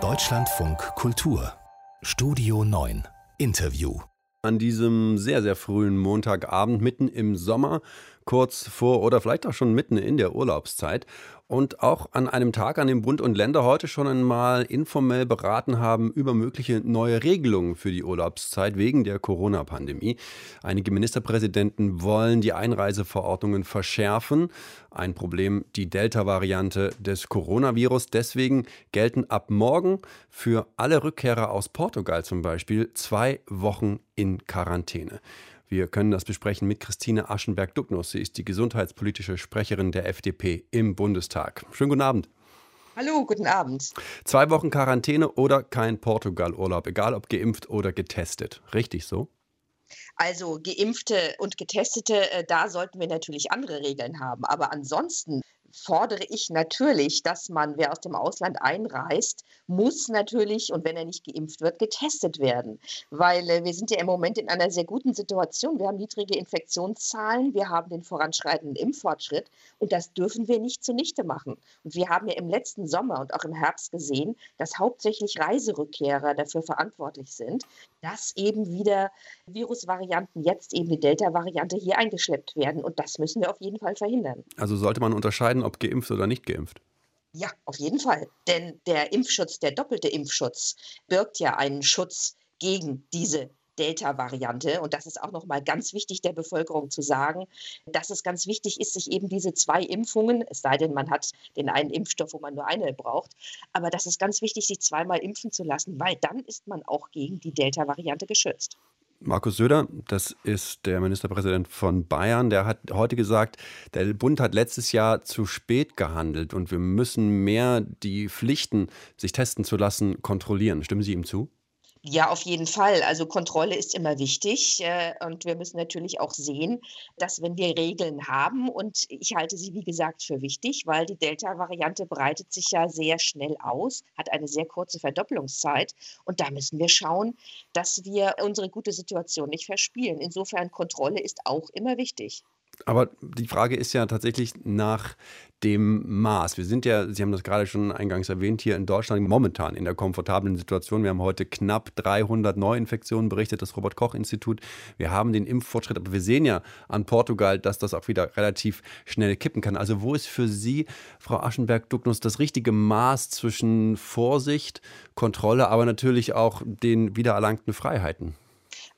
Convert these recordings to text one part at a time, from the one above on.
Deutschlandfunk Kultur. Studio 9 Interview. An diesem sehr, sehr frühen Montagabend mitten im Sommer, kurz vor oder vielleicht auch schon mitten in der Urlaubszeit und auch an einem Tag, an dem Bund und Länder heute schon einmal informell beraten haben über mögliche neue Regelungen für die Urlaubszeit wegen der Corona-Pandemie. Einige Ministerpräsidenten wollen die Einreiseverordnungen verschärfen. Ein Problem die Delta-Variante des Coronavirus. Deswegen gelten ab morgen für alle Rückkehrer aus Portugal zum Beispiel zwei Wochen in Quarantäne. Wir können das besprechen mit Christine Aschenberg-Ducknuss. Sie ist die gesundheitspolitische Sprecherin der FDP im Bundestag. Schönen guten Abend. Hallo, guten Abend. Zwei Wochen Quarantäne oder kein Portugal-Urlaub, egal ob geimpft oder getestet. Richtig so? Also geimpfte und getestete, äh, da sollten wir natürlich andere Regeln haben. Aber ansonsten fordere ich natürlich, dass man, wer aus dem Ausland einreist, muss natürlich, und wenn er nicht geimpft wird, getestet werden. Weil äh, wir sind ja im Moment in einer sehr guten Situation. Wir haben niedrige Infektionszahlen, wir haben den voranschreitenden Impffortschritt und das dürfen wir nicht zunichte machen. Und wir haben ja im letzten Sommer und auch im Herbst gesehen, dass hauptsächlich Reiserückkehrer dafür verantwortlich sind, dass eben wieder Virusvarianten, jetzt eben die Delta-Variante, hier eingeschleppt werden. Und das müssen wir auf jeden Fall verhindern. Also sollte man unterscheiden, ob geimpft oder nicht geimpft? Ja, auf jeden Fall. Denn der Impfschutz, der doppelte Impfschutz, birgt ja einen Schutz gegen diese Delta-Variante. Und das ist auch nochmal ganz wichtig der Bevölkerung zu sagen, dass es ganz wichtig ist, sich eben diese zwei Impfungen, es sei denn, man hat den einen Impfstoff, wo man nur eine braucht, aber das ist ganz wichtig, sich zweimal impfen zu lassen, weil dann ist man auch gegen die Delta-Variante geschützt. Markus Söder, das ist der Ministerpräsident von Bayern, der hat heute gesagt, der Bund hat letztes Jahr zu spät gehandelt und wir müssen mehr die Pflichten, sich testen zu lassen, kontrollieren. Stimmen Sie ihm zu? Ja, auf jeden Fall. Also Kontrolle ist immer wichtig. Äh, und wir müssen natürlich auch sehen, dass wenn wir Regeln haben, und ich halte sie, wie gesagt, für wichtig, weil die Delta-Variante breitet sich ja sehr schnell aus, hat eine sehr kurze Verdopplungszeit. Und da müssen wir schauen, dass wir unsere gute Situation nicht verspielen. Insofern Kontrolle ist auch immer wichtig. Aber die Frage ist ja tatsächlich nach dem Maß. Wir sind ja, Sie haben das gerade schon eingangs erwähnt, hier in Deutschland momentan in der komfortablen Situation. Wir haben heute knapp 300 Neuinfektionen berichtet, das Robert-Koch-Institut. Wir haben den Impffortschritt, aber wir sehen ja an Portugal, dass das auch wieder relativ schnell kippen kann. Also wo ist für Sie, Frau Aschenberg-Ducknuss, das richtige Maß zwischen Vorsicht, Kontrolle, aber natürlich auch den wiedererlangten Freiheiten?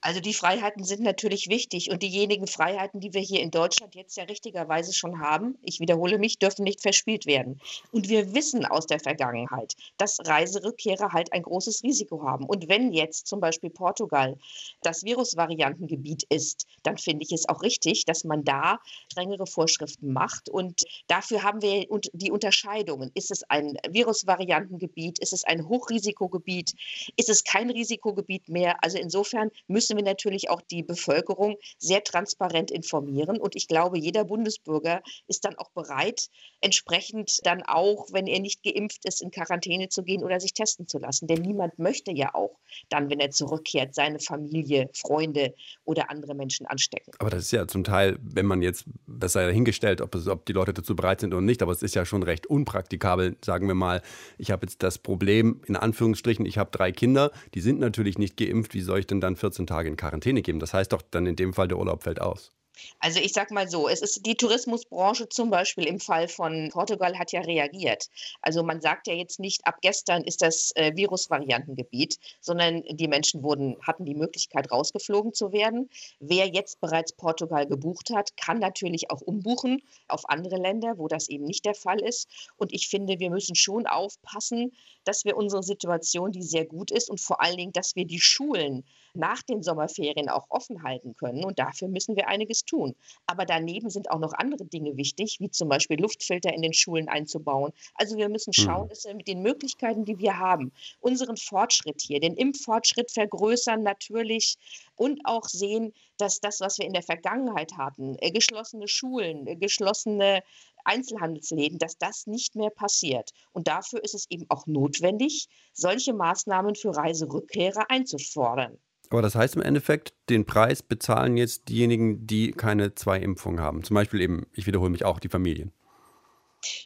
Also die Freiheiten sind natürlich wichtig und diejenigen Freiheiten, die wir hier in Deutschland jetzt ja richtigerweise schon haben, ich wiederhole mich, dürfen nicht verspielt werden. Und wir wissen aus der Vergangenheit, dass Reiserückkehrer halt ein großes Risiko haben. Und wenn jetzt zum Beispiel Portugal das Virusvariantengebiet ist, dann finde ich es auch richtig, dass man da strengere Vorschriften macht. Und dafür haben wir die Unterscheidungen. Ist es ein Virusvariantengebiet? Ist es ein Hochrisikogebiet? Ist es kein Risikogebiet mehr? Also insofern müssen wir natürlich auch die Bevölkerung sehr transparent informieren. Und ich glaube, jeder Bundesbürger ist dann auch bereit, entsprechend dann auch, wenn er nicht geimpft ist, in Quarantäne zu gehen oder sich testen zu lassen. Denn niemand möchte ja auch dann, wenn er zurückkehrt, seine Familie, Freunde oder andere Menschen anstecken. Aber das ist ja zum Teil, wenn man jetzt, das sei dahingestellt, ob, es, ob die Leute dazu bereit sind oder nicht, aber es ist ja schon recht unpraktikabel, sagen wir mal, ich habe jetzt das Problem, in Anführungsstrichen, ich habe drei Kinder, die sind natürlich nicht geimpft, wie soll ich denn dann 14 Tage in Quarantäne geben? Das heißt doch dann in dem Fall, der Urlaub fällt aus. Also ich sage mal so, es ist die Tourismusbranche zum Beispiel im Fall von Portugal hat ja reagiert. Also man sagt ja jetzt nicht, ab gestern ist das äh, Virusvariantengebiet, sondern die Menschen wurden, hatten die Möglichkeit, rausgeflogen zu werden. Wer jetzt bereits Portugal gebucht hat, kann natürlich auch umbuchen auf andere Länder, wo das eben nicht der Fall ist. Und ich finde, wir müssen schon aufpassen, dass wir unsere Situation, die sehr gut ist, und vor allen Dingen, dass wir die Schulen nach den Sommerferien auch offen halten können. Und dafür müssen wir einiges tun. Aber daneben sind auch noch andere Dinge wichtig, wie zum Beispiel Luftfilter in den Schulen einzubauen. Also wir müssen schauen, mhm. dass wir mit den Möglichkeiten, die wir haben, unseren Fortschritt hier, den Impffortschritt vergrößern natürlich und auch sehen, dass das, was wir in der Vergangenheit hatten, äh, geschlossene Schulen, äh, geschlossene Einzelhandelsläden, dass das nicht mehr passiert. Und dafür ist es eben auch notwendig, solche Maßnahmen für Reiserückkehrer einzufordern. Aber das heißt im Endeffekt, den Preis bezahlen jetzt diejenigen, die keine zwei Impfungen haben. Zum Beispiel eben, ich wiederhole mich auch, die Familien.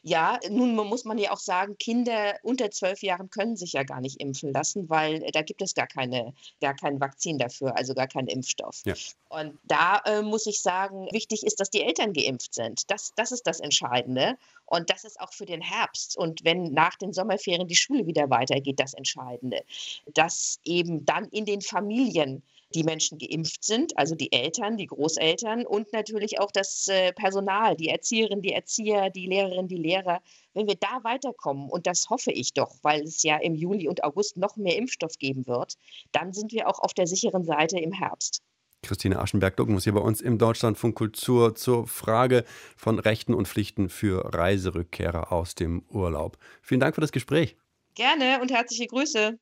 Ja, nun muss man ja auch sagen, Kinder unter zwölf Jahren können sich ja gar nicht impfen lassen, weil äh, da gibt es gar keine, gar kein Vakzin dafür, also gar keinen Impfstoff. Ja. Und da äh, muss ich sagen, wichtig ist, dass die Eltern geimpft sind. Das, das ist das Entscheidende. Und das ist auch für den Herbst und wenn nach den Sommerferien die Schule wieder weitergeht, das Entscheidende. Dass eben dann in den Familien die Menschen geimpft sind, also die Eltern, die Großeltern und natürlich auch das äh, Personal, die Erzieherinnen, die Erzieher, die Lehrerinnen, die Lehrer. Wenn wir da weiterkommen, und das hoffe ich doch, weil es ja im Juli und August noch mehr Impfstoff geben wird, dann sind wir auch auf der sicheren Seite im Herbst. Christine Aschenberg-Duckmus hier bei uns im Deutschlandfunk Kultur zur Frage von Rechten und Pflichten für Reiserückkehrer aus dem Urlaub. Vielen Dank für das Gespräch. Gerne und herzliche Grüße.